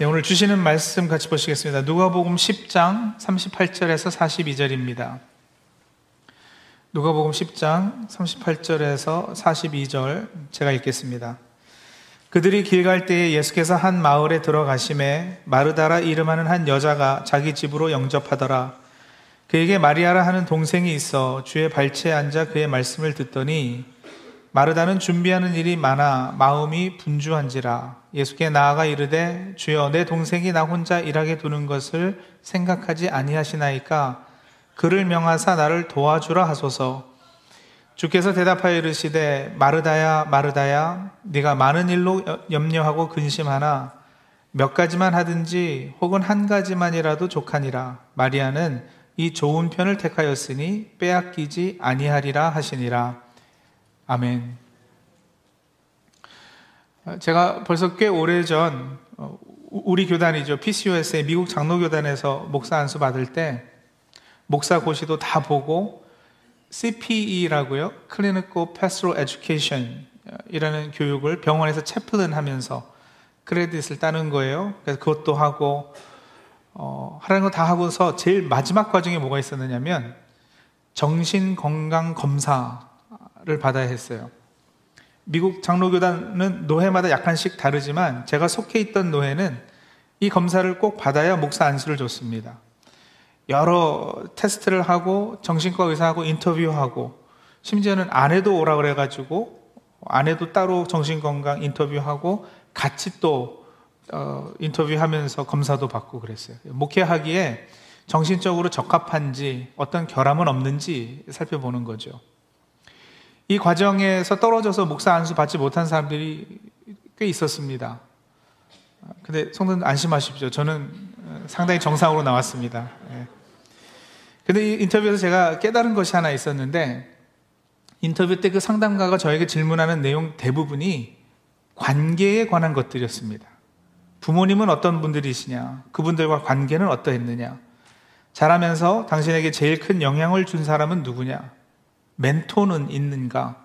네, 오늘 주시는 말씀 같이 보시겠습니다. 누가복음 10장 38절에서 42절입니다. 누가복음 10장 38절에서 42절 제가 읽겠습니다. 그들이 길 갈 때에 예수께서 한 마을에 들어가심에 마르다라 이름하는 한 여자가 자기 집으로 영접하더라. 그에게 마리아라 하는 동생이 있어 주의 발치에 앉아 그의 말씀을 듣더니 마르다는 준비하는 일이 많아 마음이 분주한지라 예수께 나아가 이르되 주여 내 동생이 나 혼자 일하게 두는 것을 생각하지 아니하시나이까? 그를 명하사 나를 도와주라 하소서. 주께서 대답하여 이르시되 마르다야 마르다야 네가 많은 일로 염려하고 근심하나 몇 가지만 하든지 혹은 한 가지만이라도 족하니라. 마리아는 이 좋은 편을 택하였으니 빼앗기지 아니하리라 하시니라. 아멘. 제가 벌써 꽤 오래전 어, 우리 교단이죠. PCOS의 미국 장로교단에서 목사 안수 받을 때 목사 고시도 다 보고 CPE라고요. Clinical Pastoral Education 이라는 교육을 병원에서 채플은 하면서 크레딧을 따는 거예요. 그래서 그것도 하고 어, 하라는 거 다 하고서 제일 마지막 과정에 뭐가 있었느냐면 정신 건강 검사 를 받아야 했어요. 미국 장로교단은 노회마다 약간씩 다르지만 제가 속해 있던 노회는 이 검사를 꼭 받아야 목사 안수를 줬습니다. 여러 테스트를 하고 정신과 의사하고 인터뷰하고 심지어는 아내도 오라 그래가지고 아내도 따로 정신건강 인터뷰하고 같이 또 어, 인터뷰하면서 검사도 받고 그랬어요. 목회하기에 정신적으로 적합한지 어떤 결함은 없는지 살펴보는 거죠. 이 과정에서 떨어져서 목사 안수 받지 못한 사람들이 꽤 있었습니다. 근데 성도님 안심하십시오. 저는 상당히 정상으로 나왔습니다. 예. 근데 이 인터뷰에서 제가 깨달은 것이 하나 있었는데 인터뷰 때 그 상담가가 저에게 질문하는 내용 대부분이 관계에 관한 것들이었습니다. 부모님은 어떤 분들이시냐? 그분들과 관계는 어떠했느냐? 자라면서 당신에게 제일 큰 영향을 준 사람은 누구냐? 멘토는 있는가?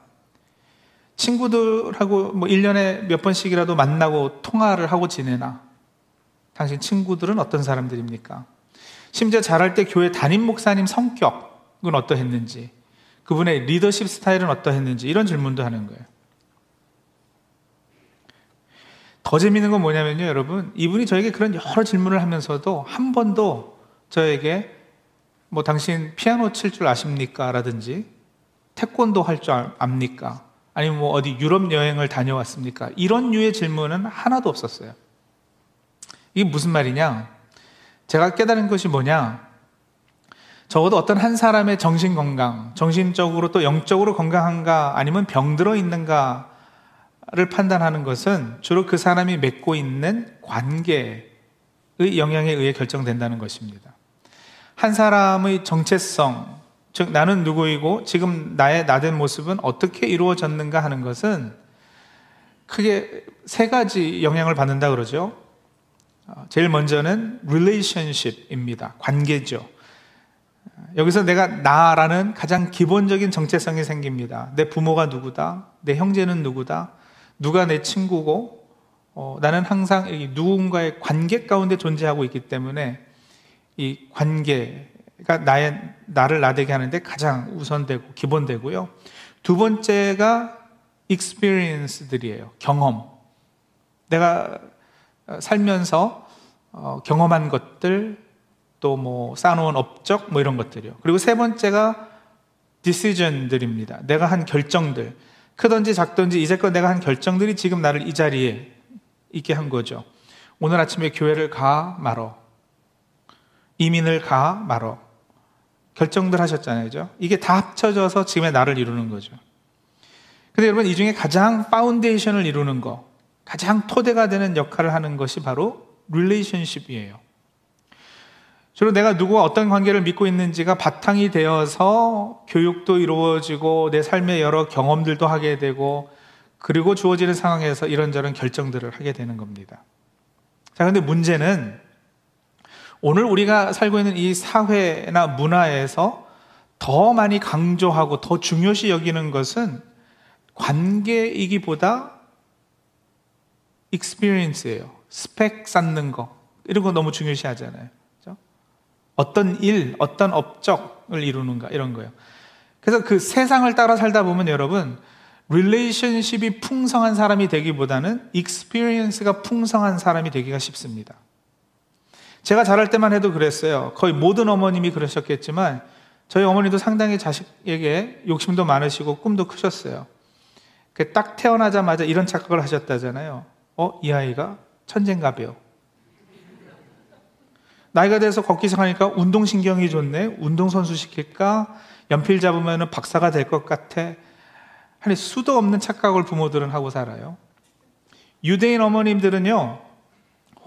친구들하고 뭐 1년에 몇 번씩이라도 만나고 통화를 하고 지내나? 당신 친구들은 어떤 사람들입니까? 심지어 자랄 때 교회 담임 목사님 성격은 어떠했는지, 그분의 리더십 스타일은 어떠했는지, 이런 질문도 하는 거예요. 더 재밌는 건 뭐냐면요, 여러분. 이분이 저에게 그런 여러 질문을 하면서도 한 번도 저에게 뭐 당신 피아노 칠 줄 아십니까? 라든지 태권도 할 줄 압니까? 아니면 뭐 어디 유럽 여행을 다녀왔습니까? 이런 류의 질문은 하나도 없었어요. 이게 무슨 말이냐? 제가 깨달은 것이 뭐냐? 적어도 어떤 한 사람의 정신 건강, 정신적으로 또 영적으로 건강한가 아니면 병들어 있는가를 판단하는 것은 주로 그 사람이 맺고 있는 관계의 영향에 의해 결정된다는 것입니다. 한 사람의 정체성, 즉 나는 누구이고 지금 나의 나된 모습은 어떻게 이루어졌는가 하는 것은 크게 세 가지 영향을 받는다 그러죠. 어, 제일 먼저는 relationship입니다. 관계죠. 여기서 내가 나라는 가장 기본적인 정체성이 생깁니다. 내 부모가 누구다, 내 형제는 누구다, 누가 내 친구고, 어, 나는 항상 누군가의 관계 가운데 존재하고 있기 때문에 이 관계, 그러니까 나의 나를 나되게 하는데 가장 우선되고 기본되고요. 두 번째가 experience들이에요. 경험. 내가 살면서 어, 경험한 것들 또 뭐 쌓아놓은 업적 뭐 이런 것들이요. 그리고 세 번째가 decision들입니다. 내가 한 결정들. 크든지 작든지 이제껏 내가 한 결정들이 지금 나를 이 자리에 있게 한 거죠. 오늘 아침에 교회를 가 말어. 이민을 가 말어. 결정들 하셨잖아요. 그죠? 이게 다 합쳐져서 지금의 나를 이루는 거죠. 근데 여러분, 이 중에 가장 foundation을 이루는 거, 가장 토대가 되는 역할을 하는 것이 바로 relationship이에요. 주로 내가 누구와 어떤 관계를 믿고 있는지가 바탕이 되어서 교육도 이루어지고 내 삶의 여러 경험들도 하게 되고 그리고 주어지는 상황에서 이런저런 결정들을 하게 되는 겁니다. 자, 근데 문제는 오늘 우리가 살고 있는 이 사회나 문화에서 더 많이 강조하고 더 중요시 여기는 것은 관계이기보다 experience예요. 스펙 쌓는 거 이런 거 너무 중요시 하잖아요. 그렇죠? 어떤 일, 어떤 업적을 이루는가 이런 거예요. 그래서 그 세상을 따라 살다 보면 여러분 relationship이 풍성한 사람이 되기보다는 experience가 풍성한 사람이 되기가 쉽습니다. 제가 자랄 때만 해도 그랬어요. 거의 모든 어머님이 그러셨겠지만 저희 어머니도 상당히 자식에게 욕심도 많으시고 꿈도 크셨어요. 그딱 태어나자마자 이런 착각을 하셨다잖아요. 어, 이 아이가 천재인가 봐요. 나이가 돼서 걷기 시작하니까 운동신경이 좋네. 운동선수 시킬까? 연필 잡으면 박사가 될 것 같아. 아니, 수도 없는 착각을 부모들은 하고 살아요. 유대인 어머님들은요,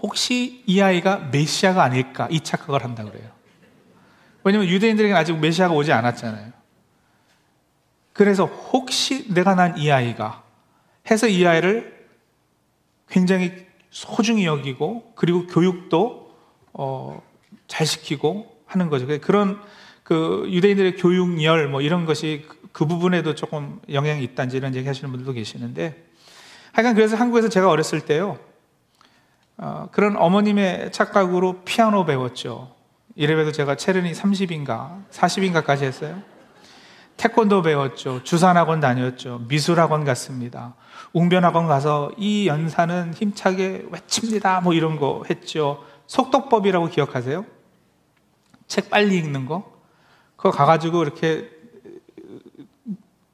혹시 이 아이가 메시아가 아닐까? 이 착각을 한다 그래요. 왜냐면 유대인들에게는 아직 메시아가 오지 않았잖아요. 그래서 혹시 내가 난 이 아이가 해서 이 아이를 굉장히 소중히 여기고 그리고 교육도 어, 잘 시키고 하는 거죠. 그런 그 유대인들의 교육열 뭐 이런 것이 그, 그 부분에도 조금 영향이 있다는 이런 얘기 하시는 분들도 계시는데 하여간 그래서 한국에서 제가 어렸을 때요 어, 그런 어머님의 착각으로 피아노 배웠죠. 이래봬도 제가 체른이 30인가 40인가까지 했어요. 태권도 배웠죠. 주산학원 다녔죠. 미술학원 갔습니다. 웅변학원 가서 이 연사는 힘차게 외칩니다. 뭐 이런 거 했죠. 속독법이라고 기억하세요? 책 빨리 읽는 거? 그거 가가지고 이렇게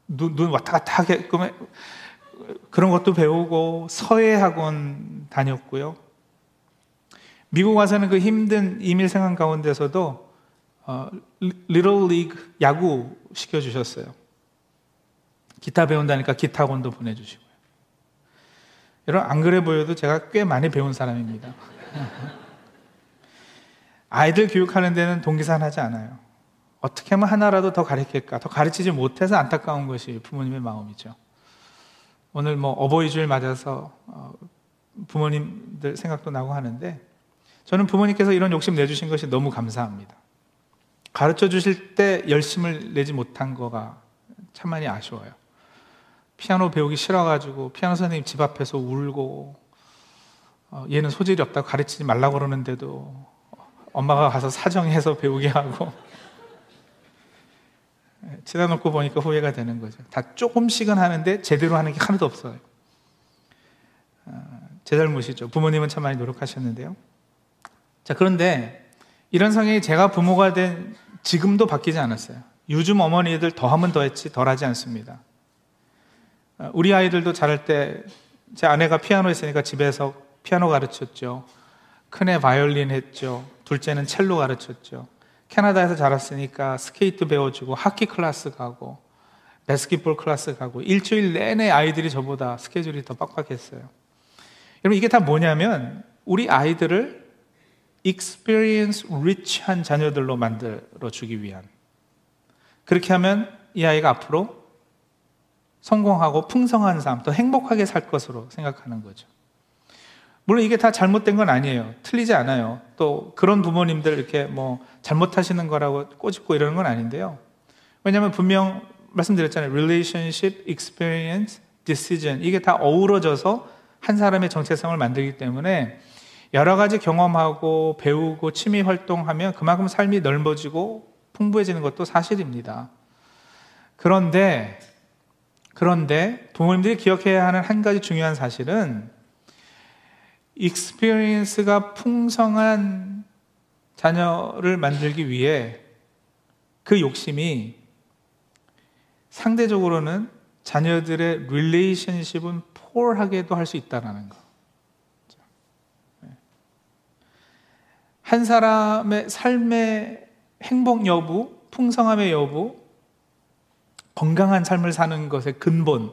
눈, 눈 왔다 갔다 하게끔 그런 것도 배우고 서예학원 다녔고요. 미국 와서는 그 힘든 이밀 생활 가운데서도 어, 리틀 리그 야구 시켜주셨어요. 기타 배운다니까 기타 학원도 보내주시고요. 여러분, 안 그래 보여도 제가 꽤 많이 배운 사람입니다. 아이들 교육하는 데는 동기산하지 않아요. 어떻게 하면 하나라도 더 가르칠까? 더 가르치지 못해서 안타까운 것이 부모님의 마음이죠. 오늘 뭐 어버이 주일 맞아서 어, 부모님들 생각도 나고 하는데 저는 부모님께서 이런 욕심 내주신 것이 너무 감사합니다. 가르쳐 주실 때 열심을 내지 못한 거가 참 많이 아쉬워요. 피아노 배우기 싫어가지고 피아노 선생님 집 앞에서 울고 어, 얘는 소질이 없다고 가르치지 말라고 그러는데도 엄마가 가서 사정해서 배우게 하고 치다 놓고 보니까 후회가 되는 거죠. 다 조금씩은 하는데 제대로 하는 게 하나도 없어요. 어, 제 잘못이죠. 부모님은 참 많이 노력하셨는데요. 자, 그런데 이런 성향이 제가 부모가 된 지금도 바뀌지 않았어요. 요즘 어머니들 더 하면 더 했지 덜 하지 않습니다. 어, 우리 아이들도 자랄 때 제 아내가 피아노 했으니까 집에서 피아노 가르쳤죠. 큰애 바이올린 했죠. 둘째는 첼로 가르쳤죠. 캐나다에서 자랐으니까 스케이트 배워주고 하키 클래스 가고 베스킷볼 클래스 가고 일주일 내내 아이들이 저보다 스케줄이 더 빡빡했어요. 여러분 이게 다 뭐냐면 우리 아이들을 experience rich한 자녀들로 만들어 주기 위한 그렇게 하면 이 아이가 앞으로 성공하고 풍성한 삶, 더 행복하게 살 것으로 생각하는 거죠. 물론 이게 다 잘못된 건 아니에요. 틀리지 않아요. 또 그런 부모님들 이렇게 뭐 잘못하시는 거라고 꼬집고 이러는 건 아닌데요. 왜냐하면 분명 말씀드렸잖아요. relationship, experience, decision 이게 다 어우러져서 한 사람의 정체성을 만들기 때문에 여러 가지 경험하고 배우고 취미 활동하면 그만큼 삶이 넓어지고 풍부해지는 것도 사실입니다. 그런데 그런데 부모님들이 기억해야 하는 한 가지 중요한 사실은 experience가 풍성한 자녀를 만들기 위해 그 욕심이 상대적으로는 자녀들의 relationship은 소홀하게도 할 수 있다는 거. 한 사람의 삶의 행복 여부, 풍성함의 여부, 건강한 삶을 사는 것의 근본.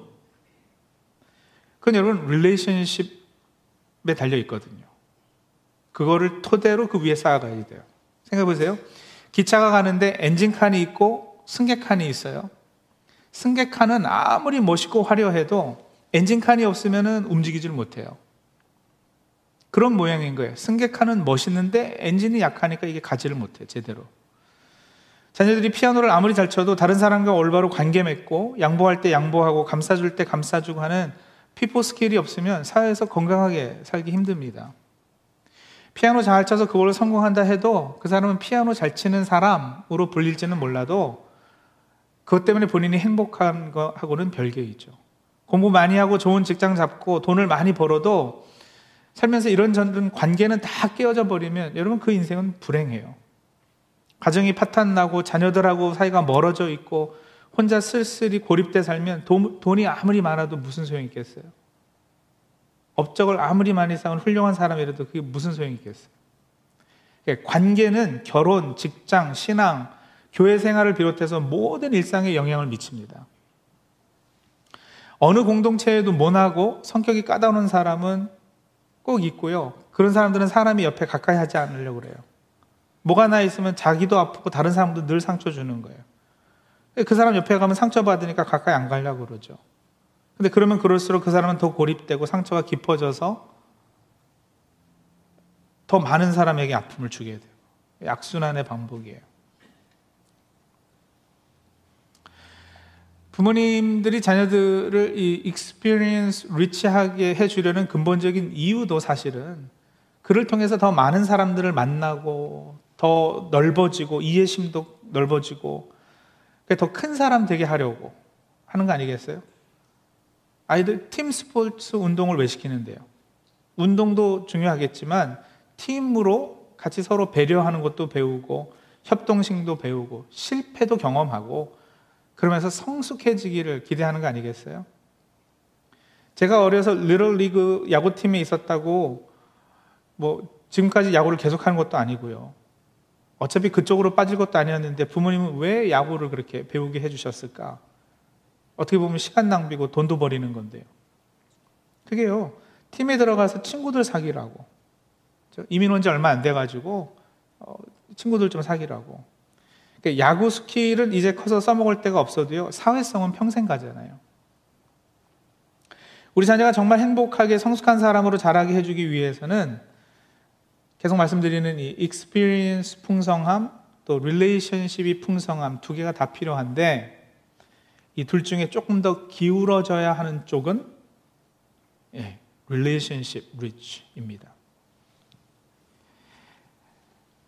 그건 여러분, relationship에 달려 있거든요. 그거를 토대로 그 위에 쌓아가야 돼요. 생각해 보세요. 기차가 가는데 엔진칸이 있고 승객칸이 있어요. 승객칸은 아무리 멋있고 화려해도 엔진칸이 없으면 움직이질 못해요. 그런 모양인 거예요. 승객하는 멋있는데 엔진이 약하니까 이게 가지를 못해 제대로. 자녀들이 피아노를 아무리 잘 쳐도 다른 사람과 올바로 관계 맺고 양보할 때 양보하고 감싸줄 때 감싸주고 하는 people skill이 없으면 사회에서 건강하게 살기 힘듭니다. 피아노 잘 쳐서 그걸로 성공한다 해도 그 사람은 피아노 잘 치는 사람으로 불릴지는 몰라도 그것 때문에 본인이 행복한 거하고는 별개이죠. 공부 많이 하고 좋은 직장 잡고 돈을 많이 벌어도 살면서 이런 저런 관계는 다 깨어져 버리면 여러분 그 인생은 불행해요. 가정이 파탄 나고 자녀들하고 사이가 멀어져 있고 혼자 쓸쓸히 고립돼 살면 돈, 돈이 아무리 많아도 무슨 소용이 있겠어요? 업적을 아무리 많이 쌓은 훌륭한 사람이라도 그게 무슨 소용이 있겠어요? 그러니까 관계는 결혼, 직장, 신앙, 교회 생활을 비롯해서 모든 일상에 영향을 미칩니다. 어느 공동체에도 모나고 성격이 까다로운 사람은 꼭 있고요. 그런 사람들은 사람이 옆에 가까이 하지 않으려고 그래요. 뭐가 나 있으면 자기도 아프고 다른 사람도 늘 상처 주는 거예요. 그 사람 옆에 가면 상처받으니까 가까이 안 가려고 그러죠. 근데 그러면 그럴수록 그 사람은 더 고립되고 상처가 깊어져서 더 많은 사람에게 아픔을 주게 돼요. 약순환의 반복이에요. 부모님들이 자녀들을 이 experience rich하게 해주려는 근본적인 이유도 사실은 그를 통해서 더 많은 사람들을 만나고 더 넓어지고 이해심도 넓어지고 더 큰 사람 되게 하려고 하는 거 아니겠어요? 아이들 팀 스포츠 운동을 왜 시키는데요? 운동도 중요하겠지만 팀으로 같이 서로 배려하는 것도 배우고 협동심도 배우고 실패도 경험하고 그러면서 성숙해지기를 기대하는 거 아니겠어요? 제가 어려서 리럴 리그 야구팀에 있었다고 뭐 지금까지 야구를 계속하는 것도 아니고요. 어차피 그쪽으로 빠질 것도 아니었는데 부모님은 왜 야구를 그렇게 배우게 해주셨을까? 어떻게 보면 시간 낭비고 돈도 버리는 건데요. 그게요, 팀에 들어가서 친구들 사귀라고. 이민 온 지 얼마 안 돼가지고, 어, 친구들 좀 사귀라고. 그러니까 야구 스킬은 이제 커서 써먹을 데가 없어도요, 사회성은 평생 가잖아요. 우리 자녀가 정말 행복하게 성숙한 사람으로 자라게 해주기 위해서는 계속 말씀드리는 이 experience 풍성함 또 relationship이 풍성함 두 개가 다 필요한데 이 둘 중에 조금 더 기울어져야 하는 쪽은 예, relationship rich입니다.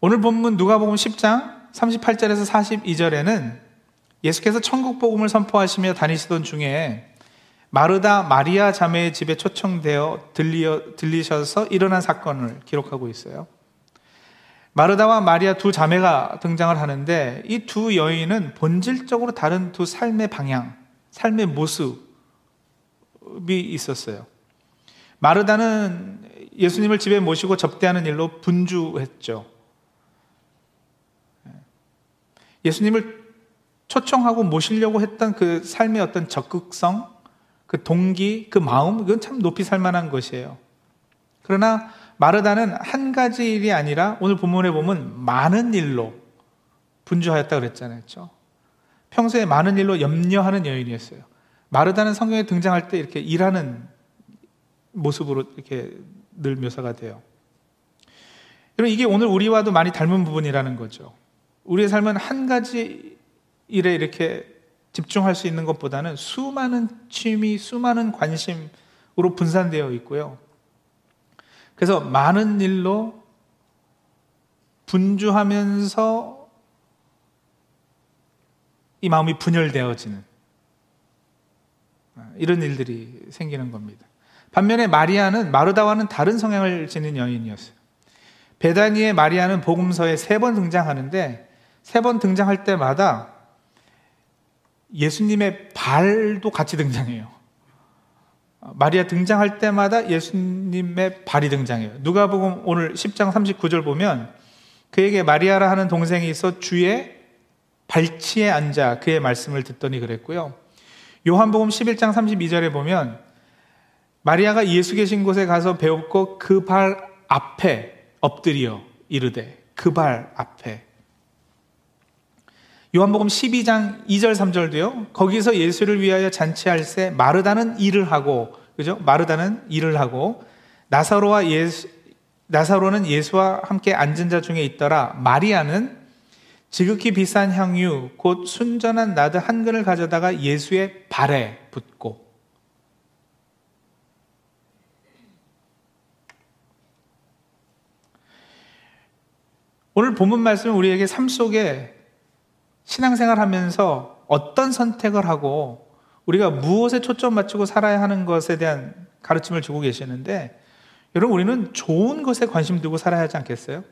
오늘 본문 누가복음 10장 38절에서 42절에는 예수께서 천국 복음을 선포하시며 다니시던 중에 마르다 마리아 자매의 집에 초청되어 들리 들리셔서 일어난 사건을 기록하고 있어요. 마르다와 마리아 두 자매가 등장을 하는데 이 두 여인은 본질적으로 다른 두 삶의 방향, 삶의 모습이 있었어요. 마르다는 예수님을 집에 모시고 접대하는 일로 분주했죠. 예수님을 초청하고 모시려고 했던 그 삶의 어떤 적극성, 그 동기, 그 마음, 그건 참 높이 살 만한 것이에요. 그러나 마르다는 한 가지 일이 아니라 오늘 본문에 보면 많은 일로 분주하였다 그랬잖아요. 그렇죠? 평소에 많은 일로 염려하는 여인이었어요. 마르다는 성경에 등장할 때 이렇게 일하는 모습으로 이렇게 늘 묘사가 돼요. 여러분, 이게 오늘 우리와도 많이 닮은 부분이라는 거죠. 우리의 삶은 한 가지 일에 이렇게 집중할 수 있는 것보다는 수많은 취미, 수많은 관심으로 분산되어 있고요. 그래서 많은 일로 분주하면서 이 마음이 분열되어지는 이런 일들이 생기는 겁니다. 반면에 마리아는 마르다와는 다른 성향을 지닌 여인이었어요. 베다니의 마리아는 복음서에 세 번 등장하는데 세 번 등장할 때마다 예수님의 발도 같이 등장해요. 마리아 등장할 때마다 예수님의 발이 등장해요. 누가복음 오늘 10장 39절 보면 그에게 마리아라 하는 동생이 있어 주의 발치에 앉아 그의 말씀을 듣더니 그랬고요. 요한복음 11장 32절에 보면 마리아가 예수 계신 곳에 가서 배웠고 그 발 앞에 엎드려 이르되 그 발 앞에 요한복음 12장 2절 3절도요. 거기서 예수를 위하여 잔치할 새 마르다는 일을 하고 그죠? 마르다는 일을 하고 나사로와 예수 나사로는 예수와 함께 앉은 자 중에 있더라. 마리아는 지극히 비싼 향유 곧 순전한 나드 한 근을 가져다가 예수의 발에 붓고 오늘 본문 말씀은 우리에게 삶 속에 신앙생활 하면서 어떤 선택을 하고 우리가 무엇에 초점 맞추고 살아야 하는 것에 대한 가르침을 주고 계시는데 여러분 우리는 좋은 것에 관심 두고 살아야 하지 않겠어요?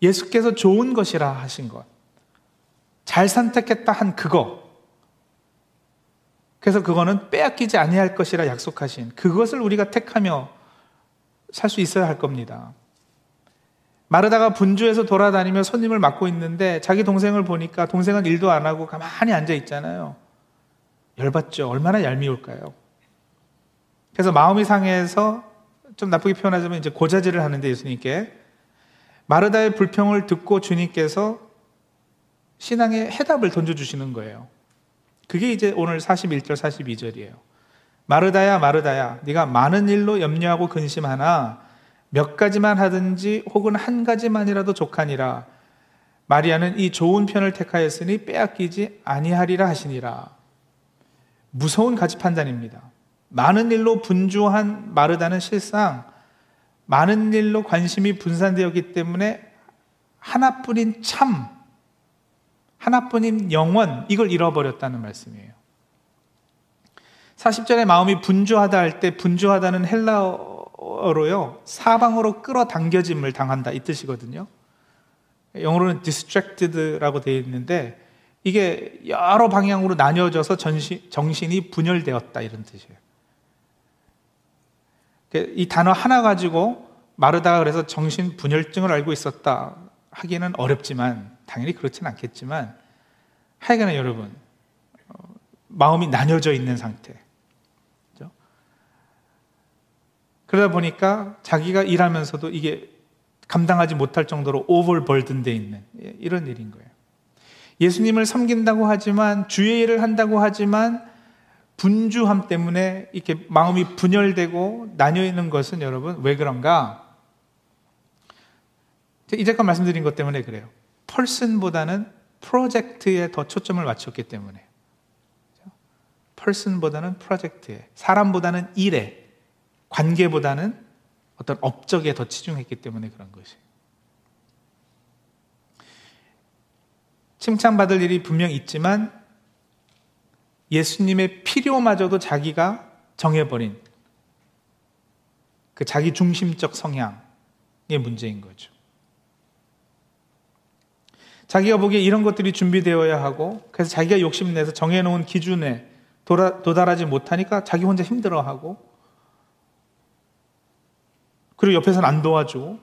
예수께서 좋은 것이라 하신 것. 잘 선택했다 한 그거. 그래서 그거는 빼앗기지 아니할 것이라 약속하신 그것을 우리가 택하며 살 수 있어야 할 겁니다. 마르다가 분주해서 돌아다니며 손님을 맡고 있는데 자기 동생을 보니까 동생은 일도 안 하고 가만히 앉아 있잖아요. 열받죠. 얼마나 얄미울까요? 그래서 마음이 상해서 좀 나쁘게 표현하자면 이제 고자질을 하는데 예수님께 마르다의 불평을 듣고 주님께서 신앙의 해답을 던져주시는 거예요. 그게 이제 오늘 41절, 42절이에요. 마르다야, 마르다야, 네가 많은 일로 염려하고 근심하나 몇 가지만 하든지 혹은 한 가지만이라도 족하니라. 마리아는 이 좋은 편을 택하였으니 빼앗기지 아니하리라 하시니라. 무서운 가치 판단입니다. 많은 일로 분주한 마르다는 실상 많은 일로 관심이 분산되었기 때문에 하나뿐인 참, 하나뿐인 영원, 이걸 잃어버렸다는 말씀이에요. 40절에 마음이 분주하다 할 때 분주하다는 헬라어 로요, 사방으로 끌어당겨짐을 당한다 이 뜻이거든요. 영어로는 distracted라고 되어 있는데 이게 여러 방향으로 나뉘어져서 전시, 정신이 분열되었다 이런 뜻이에요. 그이 단어 하나 가지고 마르다가 그래서 정신 분열증을 알고 있었다 하기는 어렵지만 당연히 그렇진 않겠지만 하여간에 여러분 어, 마음이 나뉘어져 있는 상태. 그렇죠? 그러다 보니까 자기가 일하면서도 이게 감당하지 못할 정도로 오버벌든돼 있는 예, 이런 일인 거예요. 예수님을 섬긴다고 하지만 주의 일을 한다고 하지만 분주함 때문에 이렇게 마음이 분열되고 나뉘어 있는 것은 여러분 왜 그런가? 이제껏 말씀드린 것 때문에 그래요. 펄슨보다는 프로젝트에 더 초점을 맞췄기 때문에. 펄슨보다는 프로젝트에, 사람보다는 일에, 관계보다는 어떤 업적에 더 치중했기 때문에 그런 것이. 칭찬받을 일이 분명 있지만 예수님의 필요마저도 자기가 정해버린 그 자기 중심적 성향의 문제인 거죠. 자기가 보기에 이런 것들이 준비되어야 하고 그래서 자기가 욕심내서 정해놓은 기준에 도달하지 못하니까 자기 혼자 힘들어하고 그리고 옆에서는 안 도와주고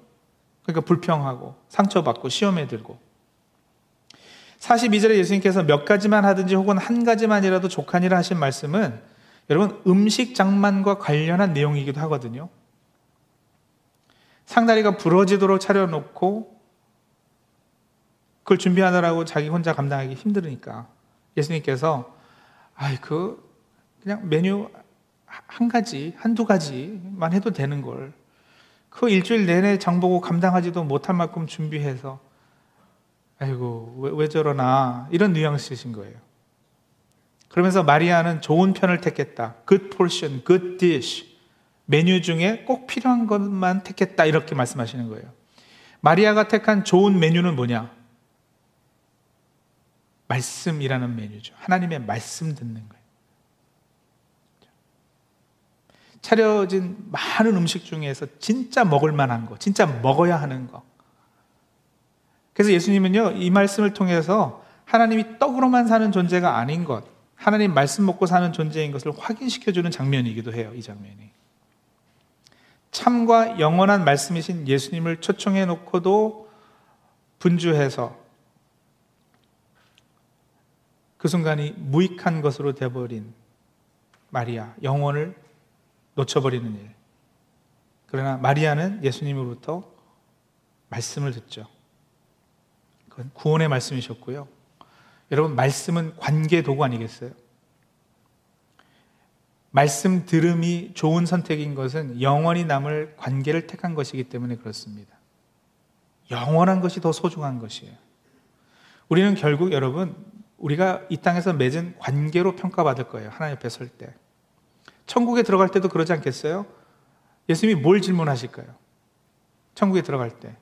그러니까 불평하고 상처받고 시험에 들고 42절에 예수님께서 몇 가지만 하든지 혹은 한 가지만이라도 족하니라 하신 말씀은 여러분 음식 장만과 관련한 내용이기도 하거든요. 상다리가 부러지도록 차려놓고 그걸 준비하느라고 자기 혼자 감당하기 힘들으니까 예수님께서 아이 그 그냥 메뉴 한 가지 한두 가지만 해도 되는 걸 그 일주일 내내 장보고 감당하지도 못할 만큼 준비해서 아이고, 왜, 왜 저러나. 이런 뉘앙스이신 거예요. 그러면서 마리아는 좋은 편을 택했다. good portion, good dish. 메뉴 중에 꼭 필요한 것만 택했다. 이렇게 말씀하시는 거예요. 마리아가 택한 좋은 메뉴는 뭐냐? 말씀이라는 메뉴죠. 하나님의 말씀 듣는 거예요. 차려진 많은 음식 중에서 진짜 먹을 만한 거, 진짜 먹어야 하는 거. 그래서 예수님은요, 이 말씀을 통해서 하나님이 떡으로만 사는 존재가 아닌 것, 하나님 말씀 먹고 사는 존재인 것을 확인시켜주는 장면이기도 해요, 이 장면이. 참과 영원한 말씀이신 예수님을 초청해 놓고도 분주해서 그 순간이 무익한 것으로 되어버린 마리아, 영혼을 놓쳐버리는 일. 그러나 마리아는 예수님으로부터 말씀을 듣죠. 그건 구원의 말씀이셨고요. 여러분, 말씀은 관계 도구 아니겠어요? 말씀 들음이 좋은 선택인 것은 영원히 남을 관계를 택한 것이기 때문에 그렇습니다. 영원한 것이 더 소중한 것이에요. 우리는 결국 여러분, 우리가 이 땅에서 맺은 관계로 평가받을 거예요. 하나님 앞에 설 때. 천국에 들어갈 때도 그러지 않겠어요? 예수님이 뭘 질문하실까요? 천국에 들어갈 때.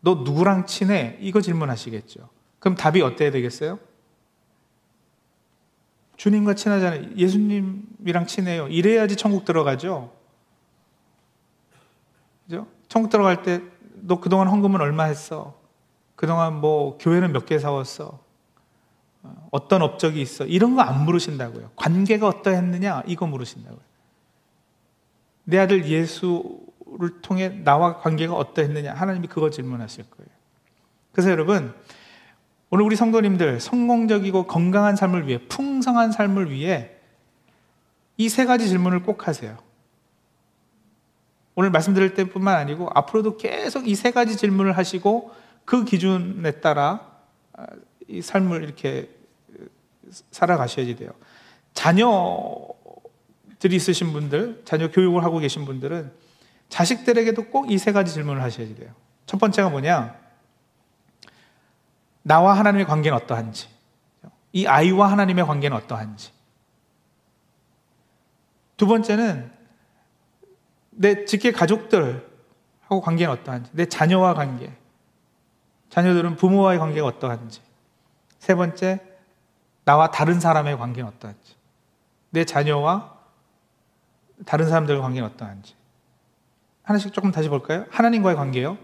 너 누구랑 친해? 이거 질문하시겠죠. 그럼 답이 어때야 되겠어요? 주님과 친하잖아요. 예수님이랑 친해요. 이래야지 천국 들어가죠. 그죠? 천국 들어갈 때 너 그동안 헌금은 얼마 했어? 그동안 뭐 교회는 몇 개 사왔어? 어떤 업적이 있어? 이런 거 안 물으신다고요. 관계가 어떠했느냐? 이거 물으신다고요. 내 아들 예수를 통해 나와 관계가 어떠했느냐? 하나님이 그거 질문하실 거예요. 그래서 여러분, 오늘 우리 성도님들 성공적이고 건강한 삶을 위해 풍성한 삶을 위해 이 세 가지 질문을 꼭 하세요. 오늘 말씀드릴 때뿐만 아니고 앞으로도 계속 이 세 가지 질문을 하시고 그 기준에 따라 아, 이 삶을 이렇게 살아가셔야지 돼요. 자녀들이 있으신 분들, 자녀 교육을 하고 계신 분들은 자식들에게도 꼭 이 세 가지 질문을 하셔야지 돼요. 첫 번째가 뭐냐? 나와 하나님의 관계는 어떠한지, 이 아이와 하나님의 관계는 어떠한지. 두 번째는 내 직계 가족들하고 관계는 어떠한지, 내 자녀와 관계, 자녀들은 부모와의 관계가 어떠한지. 세 번째, 나와 다른 사람의 관계는 어떠한지. 내 자녀와 다른 사람들과 관계는 어떠한지. 하나씩 조금 다시 볼까요? 하나님과의 관계요.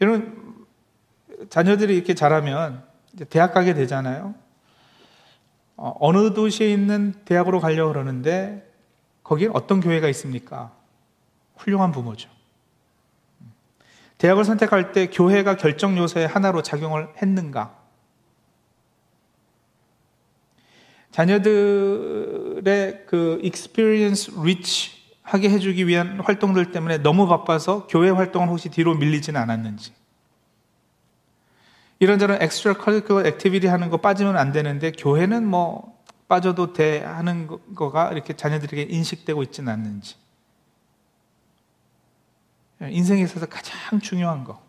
여러분, 자녀들이 이렇게 자라면 대학 가게 되잖아요. 어, 어느 도시에 있는 대학으로 가려고 그러는데 거기에 어떤 교회가 있습니까? 훌륭한 부모죠. 대학을 선택할 때 교회가 결정 요소의 하나로 작용을 했는가? 자녀들의 그 experience rich 하게 해주기 위한 활동들 때문에 너무 바빠서 교회 활동은 혹시 뒤로 밀리지는 않았는지. 이런저런 extra activity 하는 거 빠지면 안 되는데 교회는 뭐 빠져도 돼 하는 거가 이렇게 자녀들에게 인식되고 있지는 않는지. 인생에 있어서 가장 중요한 거.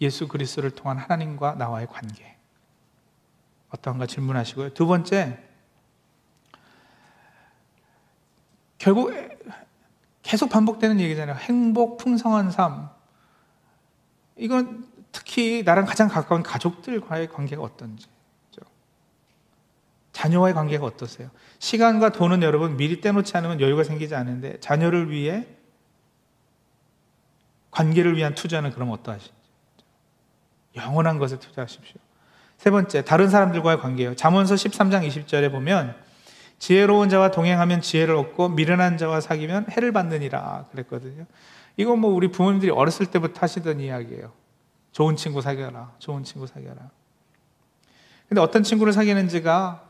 예수 그리스도를 통한 하나님과 나와의 관계. 어떤가 질문하시고요. 두 번째, 결국 계속 반복되는 얘기잖아요. 행복, 풍성한 삶. 이건 특히 나랑 가장 가까운 가족들과의 관계가 어떤지. 자녀와의 관계가 어떠세요? 시간과 돈은 여러분 미리 떼놓지 않으면 여유가 생기지 않는데 자녀를 위해 관계를 위한 투자는 그럼 어떠하신지. 영원한 것에 투자하십시오. 세 번째, 다른 사람들과의 관계예요. 잠언서 13장 20절에 보면 지혜로운 자와 동행하면 지혜를 얻고 미련한 자와 사귀면 해를 받느니라 그랬거든요. 이건 뭐 우리 부모님들이 어렸을 때부터 하시던 이야기예요. 좋은 친구 사귀어라. 좋은 친구 사귀어라. 근데 어떤 친구를 사귀는지가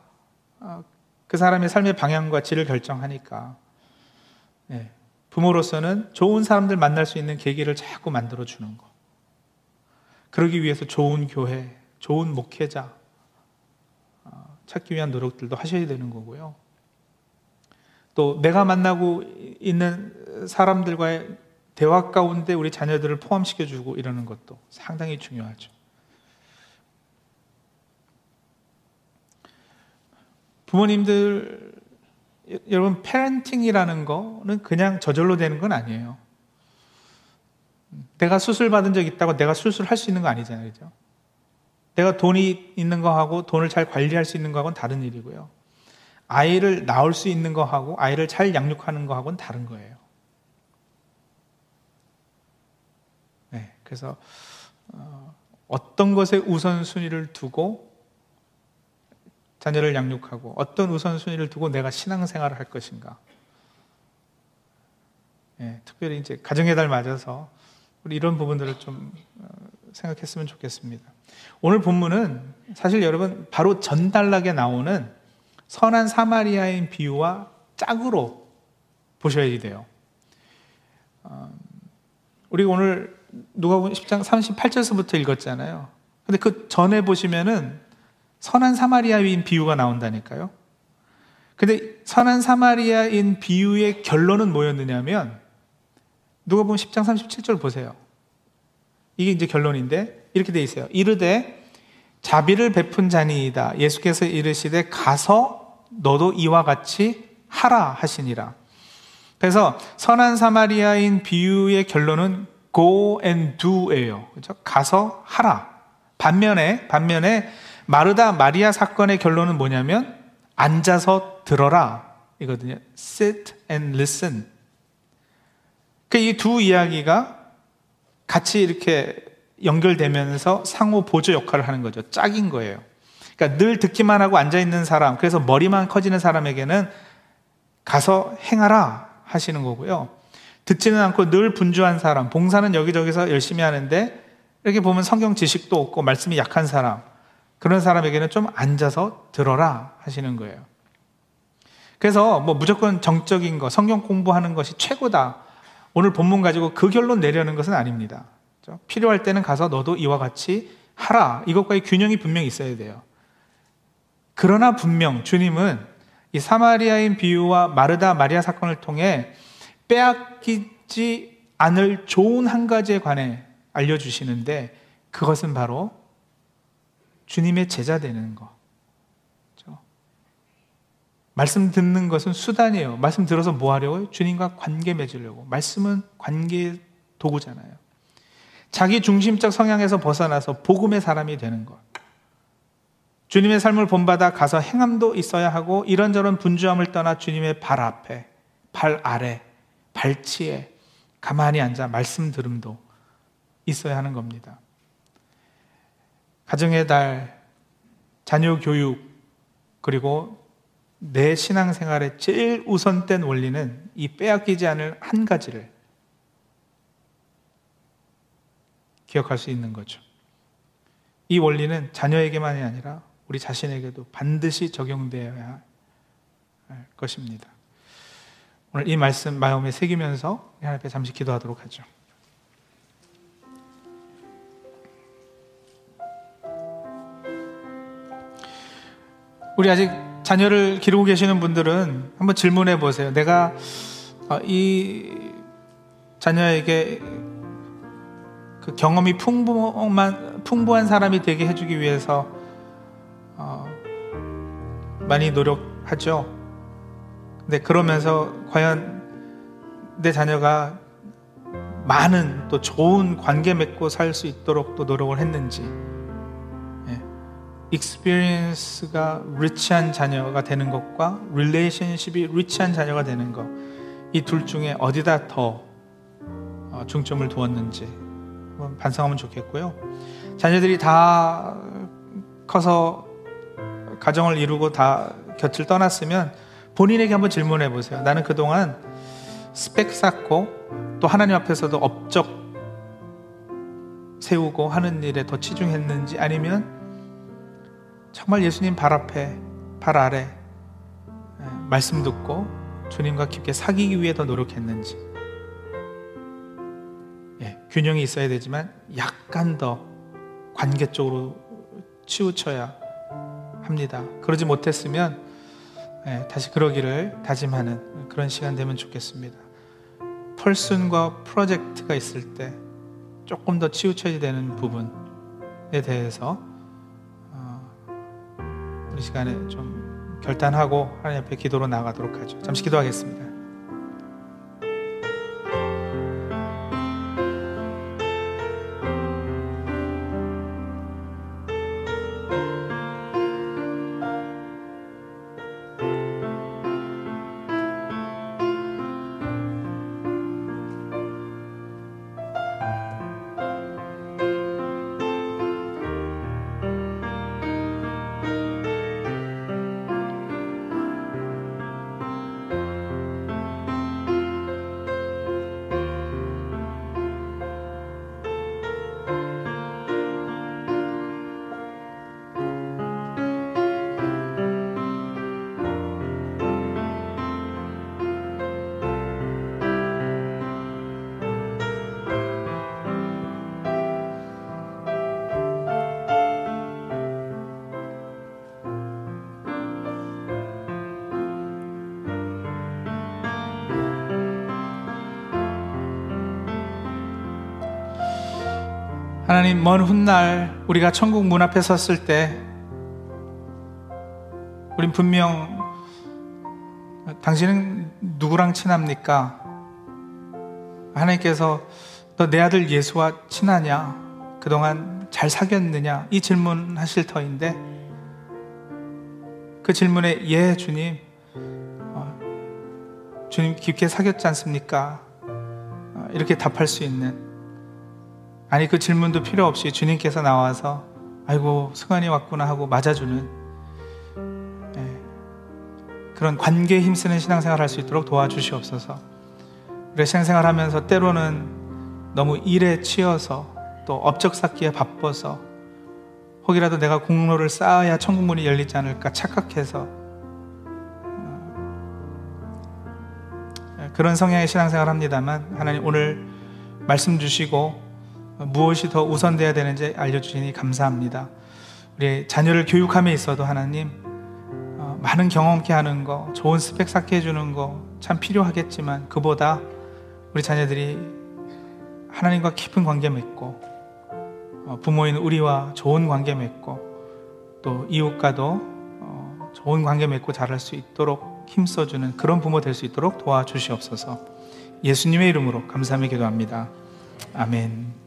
어, 그 사람의 삶의 방향과 질을 결정하니까 네. 부모로서는 좋은 사람들 만날 수 있는 계기를 자꾸 만들어 주는 거. 그러기 위해서 좋은 교회, 좋은 목회자 어, 찾기 위한 노력들도 하셔야 되는 거고요. 또 내가 만나고 있는 사람들과의 대화 가운데 우리 자녀들을 포함시켜 주고 이러는 것도 상당히 중요하죠. 부모님들, 여러분, 패ren팅이라는 거는 그냥 저절로 되는 건 아니에요. 내가 수술 받은 적 있다고 내가 수술할 수 있는 거 아니잖아요. 그죠? 내가 돈이 있는 거하고 돈을 잘 관리할 수 있는 거하고는 다른 일이고요. 아이를 낳을 수 있는 거하고 아이를 잘 양육하는 거하고는 다른 거예요. 그래서 어, 어떤 것에 우선순위를 두고 자녀를 양육하고 어떤 우선순위를 두고 내가 신앙생활을 할 것인가. 예, 특별히 이제 가정의 달 맞아서 우리 이런 부분들을 좀 어, 생각했으면 좋겠습니다. 오늘 본문은 사실 여러분 바로 전달락에 나오는 선한 사마리아인 비유와 짝으로 보셔야 돼요. 어, 우리가 오늘 누가복음 10장 38절서부터 읽었잖아요. 근데 그 전에 보시면은 선한 사마리아인 비유가 나온다니까요. 근데 선한 사마리아인 비유의 결론은 뭐였느냐면 누가복음 10장 37절 보세요. 이게 이제 결론인데 이렇게 돼 있어요. 이르되 자비를 베푼 자니이다. 예수께서 이르시되 가서 너도 이와 같이 하라 하시니라. 그래서 선한 사마리아인 비유의 결론은 go and do예요. 그죠? 가서 하라. 반면에 반면에 마르다 마리아 사건의 결론은 뭐냐면 앉아서 들어라 이거든요. sit and listen. 그 이 두 이야기가 같이 이렇게 연결되면서 상호 보조 역할을 하는 거죠. 짝인 거예요. 그러니까 늘 듣기만 하고 앉아 있는 사람, 그래서 머리만 커지는 사람에게는 가서 행하라 하시는 거고요. 듣지는 않고 늘 분주한 사람, 봉사는 여기저기서 열심히 하는데 이렇게 보면 성경 지식도 없고 말씀이 약한 사람, 그런 사람에게는 좀 앉아서 들어라 하시는 거예요. 그래서 뭐 무조건 정적인 거, 성경 공부하는 것이 최고다. 오늘 본문 가지고 그 결론 내려는 것은 아닙니다. 필요할 때는 가서 너도 이와 같이 하라. 이것과의 균형이 분명히 있어야 돼요. 그러나 분명 주님은 이 사마리아인 비유와 마르다 마리아 사건을 통해 빼앗기지 않을 좋은 한 가지에 관해 알려주시는데 그것은 바로 주님의 제자 되는 거. 말씀 듣는 것은 수단이에요. 말씀 들어서 뭐 하려고요? 주님과 관계 맺으려고. 말씀은 관계 도구잖아요. 자기 중심적 성향에서 벗어나서 복음의 사람이 되는 것. 주님의 삶을 본받아 가서 행함도 있어야 하고 이런저런 분주함을 떠나 주님의 발 앞에, 발 아래, 발치에 가만히 앉아 말씀 들음도 있어야 하는 겁니다. 가정의 달, 자녀 교육, 그리고 내 신앙생활의 제일 우선된 원리는 이 빼앗기지 않을 한 가지를 기억할 수 있는 거죠. 이 원리는 자녀에게만이 아니라 우리 자신에게도 반드시 적용되어야 할 것입니다. 오늘 이 말씀 마음에 새기면서 하나님 앞에 잠시 기도하도록 하죠. 우리 아직 자녀를 기르고 계시는 분들은 한번 질문해 보세요. 내가 어, 이 자녀에게 그 경험이 풍부한, 풍부한 사람이 되게 해주기 위해서 어, 많이 노력하죠. 근데 그러면서 과연 내 자녀가 많은 또 좋은 관계 맺고 살 수 있도록 또 노력을 했는지 예. experience가 rich한 자녀가 되는 것과 relationship이 rich한 자녀가 되는 것 이 둘 중에 어디다 더 어, 중점을 두었는지 반성하면 좋겠고요. 자녀들이 다 커서 가정을 이루고 다 곁을 떠났으면 본인에게 한번 질문해 보세요. 나는 그동안 스펙 쌓고 또 하나님 앞에서도 업적 세우고 하는 일에 더 치중했는지 아니면 정말 예수님 발 앞에, 발 아래 예, 말씀 듣고 주님과 깊게 사귀기 위해 더 노력했는지 예, 균형이 있어야 되지만 약간 더 관계 쪽으로 치우쳐야 합니다. 그러지 못했으면 예, 다시 그러기를 다짐하는 그런 시간 되면 좋겠습니다. 펄슨과 프로젝트가 있을 때 조금 더 치우쳐야 되는 부분에 대해서 어, 우리 시간에 좀 결단하고 하나님 앞에 기도로 나가도록 하죠. 잠시 기도하겠습니다. 하나님 먼 훗날 우리가 천국 문 앞에 섰을 때 우린 분명 당신은 누구랑 친합니까? 하나님께서 너 내 아들 예수와 친하냐? 그동안 잘 사귀었느냐? 이 질문 하실 터인데 그 질문에 예 주님 어, 주님 깊게 사귀었지 않습니까? 어, 이렇게 답할 수 있는 아니 그 질문도 필요 없이 주님께서 나와서 아이고 승환이 왔구나 하고 맞아주는 예, 그런 관계에 힘쓰는 신앙생활 할 수 있도록 도와주시옵소서. 우리 신앙생활 하면서 때로는 너무 일에 치여서 또 업적 쌓기에 바빠서 혹이라도 내가 공로를 쌓아야 천국문이 열리지 않을까 착각해서 어, 그런 성향의 신앙생활 합니다만 하나님 오늘 말씀 주시고 무엇이 더 우선돼야 되는지 알려주시니 감사합니다. 우리 자녀를 교육함에 있어도 하나님 어, 많은 경험케 하는 거, 좋은 스펙 쌓게 해주는 거 참 필요하겠지만 그보다 우리 자녀들이 하나님과 깊은 관계 맺고 어, 부모인 우리와 좋은 관계 맺고 또 이웃과도 어, 좋은 관계 맺고 자랄 수 있도록 힘써주는 그런 부모 될 수 있도록 도와주시옵소서. 예수님의 이름으로 감사하며 기도합니다. 아멘.